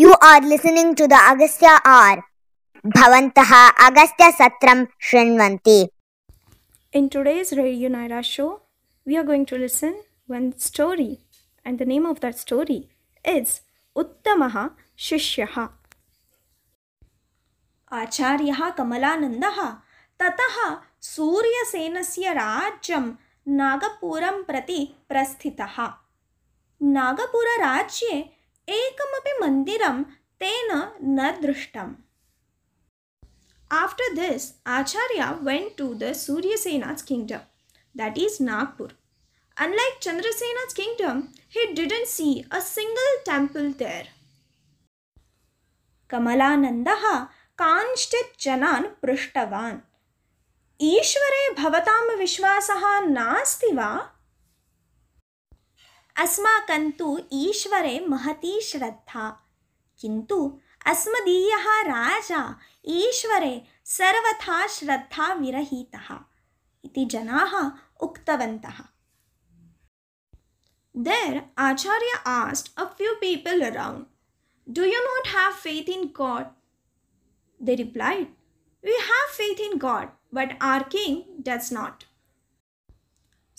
You are listening to the Agastya R. Bhavantaha Agastya Satram Shrinvanti. In today's Radio Nyra show, we are going to listen one story and the name of that story is Uttamaha Shishyaha. Acharyaha Kamalanandaha Tataha Surya Senasya Rajam राज्यं Prati Prasthitaha. Nagapura नागपुरराज्ये एक मन्दिरं तेन न दृष्टम्। After this Acharya went to the Suryasena's kingdom that is Nagpur unlike Chandrasena's kingdom he didn't see a single temple there कमलानन्दः कांश्चित् जनान् पृष्टवान्। ईश्वरे भवतां विश्वासः नास्ति वा? अस्माकन्तु ईश्वरे महती श्रद्धा। किंतु अस्मदीय राजा ईश्वरे सर्वथा श्रद्धा विरहितः इति जनाः उक्तवन्तः। There Acharya asked a few people around do you not have faith in god They replied, We have faith in God, but our king does not.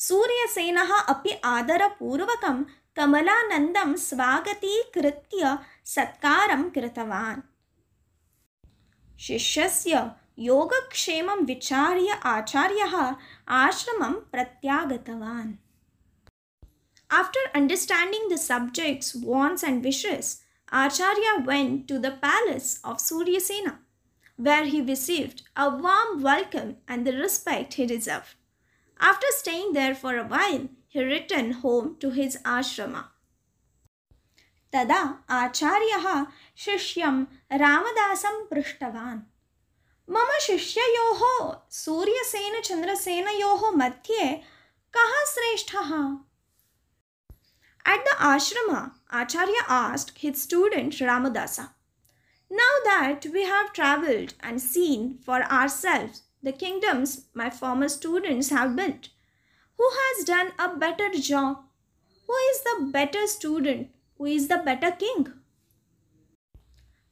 सूर्यसेनः अपि आदरपूर्वकं कमलानन्दं स्वागतीकृत्य सत्कारं कृतवान् शिष्यस्य योगक्षेमं विचार्य आचार्यः आश्रमं प्रत्यागतवान् After understanding the subject's wants and wishes, Acharya went to the palace of Suryasena, where he received a warm welcome and the respect he deserved. After staying there for a while, he returned home to his ashrama. तदा आचार्यः शिष्यं रामदासं पृष्टवान् मम शिष्ययोः सूर्यसेनचन्द्रसेनयोः मध्ये कः श्रेष्ठः At the ashrama, Acharya asked his student Ramadasa, Now that we have traveled and seen for ourselves the kingdoms my former students have built, who has done a better job? Who is the better student? Who is the better king?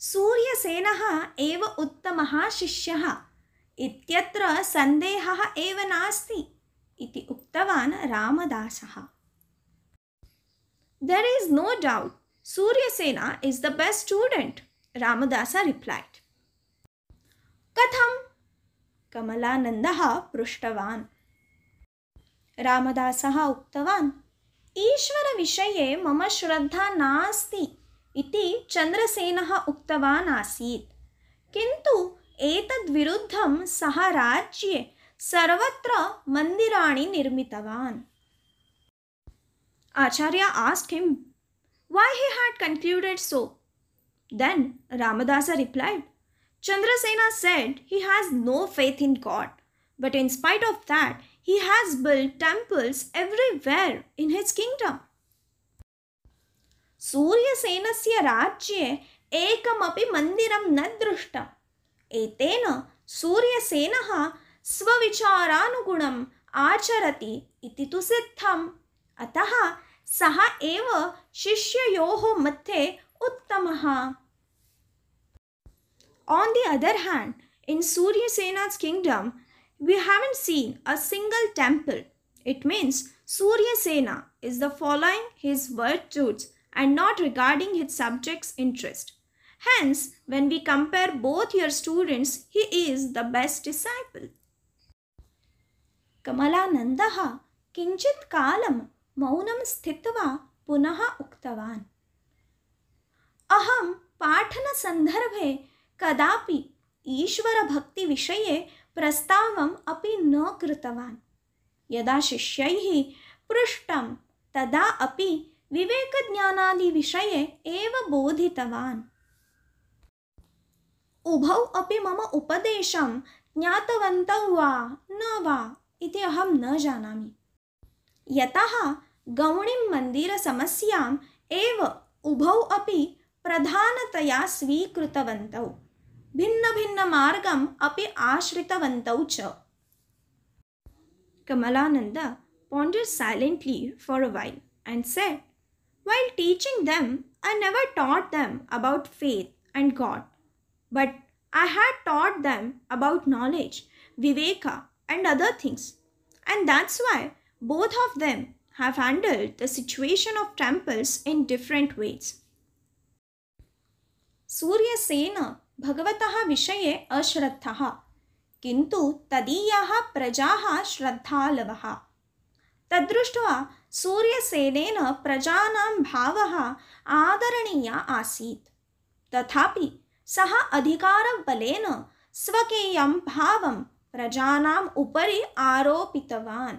सूर्यसेनः एव उत्तमः शिष्यः इत्यत्र सन्देहः एव नास्ति इति उक्तवान् रामदासः There is no doubt Suryasena is the best student, Ramadasa replied. Katham? कमलानन्दः पृष्टवान्। रामदासः उक्तवान् ईश्वरविषये मम श्रद्धा नास्ति इति चन्द्रसेनः उक्तवान् आसीत्। किन्तु एतद्विरुद्धं सः राज्ये सर्वत्र मन्दिराणि निर्मितवान्। Acharya asked him why he had concluded so. Then Ramadasa replied, Chandrasena said he has no faith in God, but in spite of that, he has built temples everywhere in his kingdom. सूर्यसेनस्य राज्ये एकमपि मन्दिरं न दृष्टम् एतेन सूर्यसेनः स्वविचारानुगुणम् आचरति इति तु सिद्धम् अतः सः एव शिष्ययोः मध्ये उत्तमः On the other hand, in Suryasena's kingdom, we haven't seen a single temple. It means Suryasena is the following his virtues and not regarding his subjects' interest. Hence, when we compare both your students, he is the best disciple. कमलानन्दः किञ्चित् कालं मौनं स्थित्वा पुनः उक्तवान् अहं पाठनसन्दर्भे कदापि ईश्वरभक्तिविषये प्रस्तावम् अपि न कृतवान्। यदा शिष्यैः पृष्टं तदा अपि विवेकज्ञानादिविषये एव बोधितवान्। उभौ अपि मम उपदेशं ज्ञातवन्तौ वा न वा इति अहं न जानामि। यतः गौणीं मन्दिरसमस्याम् एव उभौ अपि प्रधानतया स्वीकृतवन्तौ भिन्नभिन्नमार्गम् अपि आश्रितवन्तौ च Kamalananda pondered silently for a while and said, While teaching them, I never taught them about faith and God, but I had taught them about knowledge, viveka, and other things. And that's why both of them have handled the situation of temples in different ways. Surya Sen भगवतः विषये अश्रद्धः। किन्तु तदीयाः प्रजाः श्रद्धालवः। तद्दृष्ट्वा सूर्यसेनेन प्रजानां भावः आदरणीया आसीत्। तथापि सः अधिकारबलेन स्वकीयं भावं प्रजानाम् उपरि आरोपितवान्।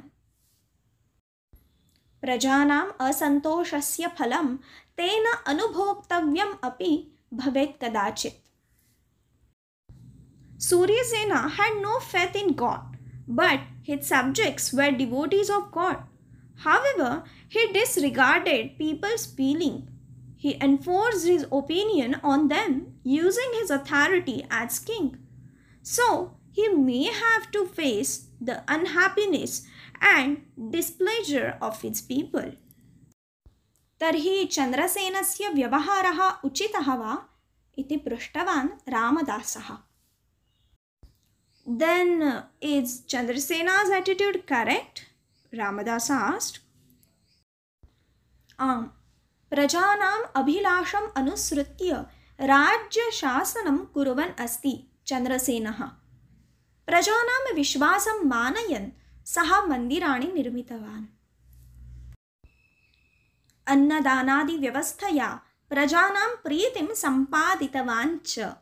प्रजानाम् असन्तोषस्य फलं तेन अनुभोक्तव्यम् अपि भवेत् कदाचित्। Suryasena had no faith in God, but his subjects were devotees of God. However, he disregarded people's feeling. He enforced his opinion on them using his authority as king. So, he may have to face the unhappiness and displeasure of his people. तर्हि चन्द्रसेनस्य व्यवहारः उचितः वा इति पृष्टवान् रामदासः Then uh, is Chandrasena's attitude correct? Ramadasa asked. आम् प्रजानाम् अभिलाषम् अनुसृत्य राज्यशासनं कुर्वन् अस्ति चन्द्रसेनः प्रजानां विश्वासं मानयन् सः मन्दिराणि निर्मितवान् अन्नदानादिव्यवस्थया प्रजानां प्रीतिं सम्पादितवान् च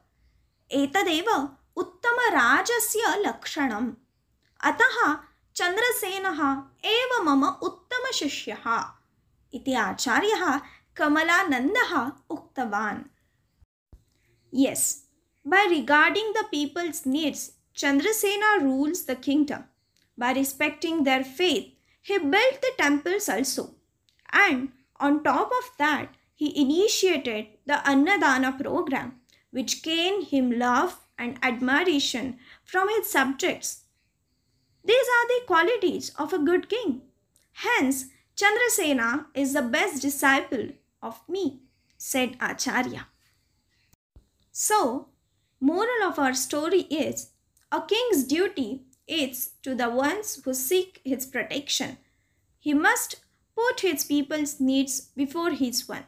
एतदेव उत्तमराजस्य लक्षणम्। अतः चन्द्रसेनः एव मम उत्तमशिष्यः इति आचार्यः कमलानन्दः उक्तवान्। Regarding the people's needs Chandrasena rules the kingdom by respecting their faith he built the temples also. And on top of that, he initiated the annadana program, which gained him love and admiration from his subjects. These are the qualities of a good king. Hence, Chandrasena is the best disciple of me, said Acharya. So, moral of our story is a king's duty is to the ones who seek his protection. He must put his people's needs before his own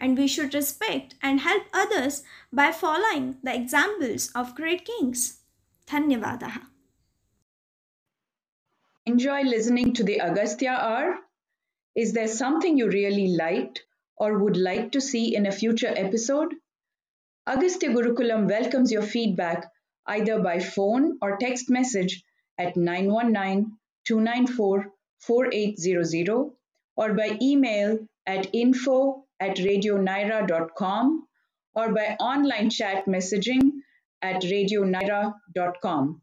and we should respect and help others by following the examples of great kings. Dhanyavadaha. Enjoy listening to the Agastya hour? Is there something you really liked or would like to see in a future episode? Agastya Gurukulam welcomes your feedback either by phone or text message at 919 294 4800 or by email at info at radionyra.com or by online chat messaging at radionyra.com.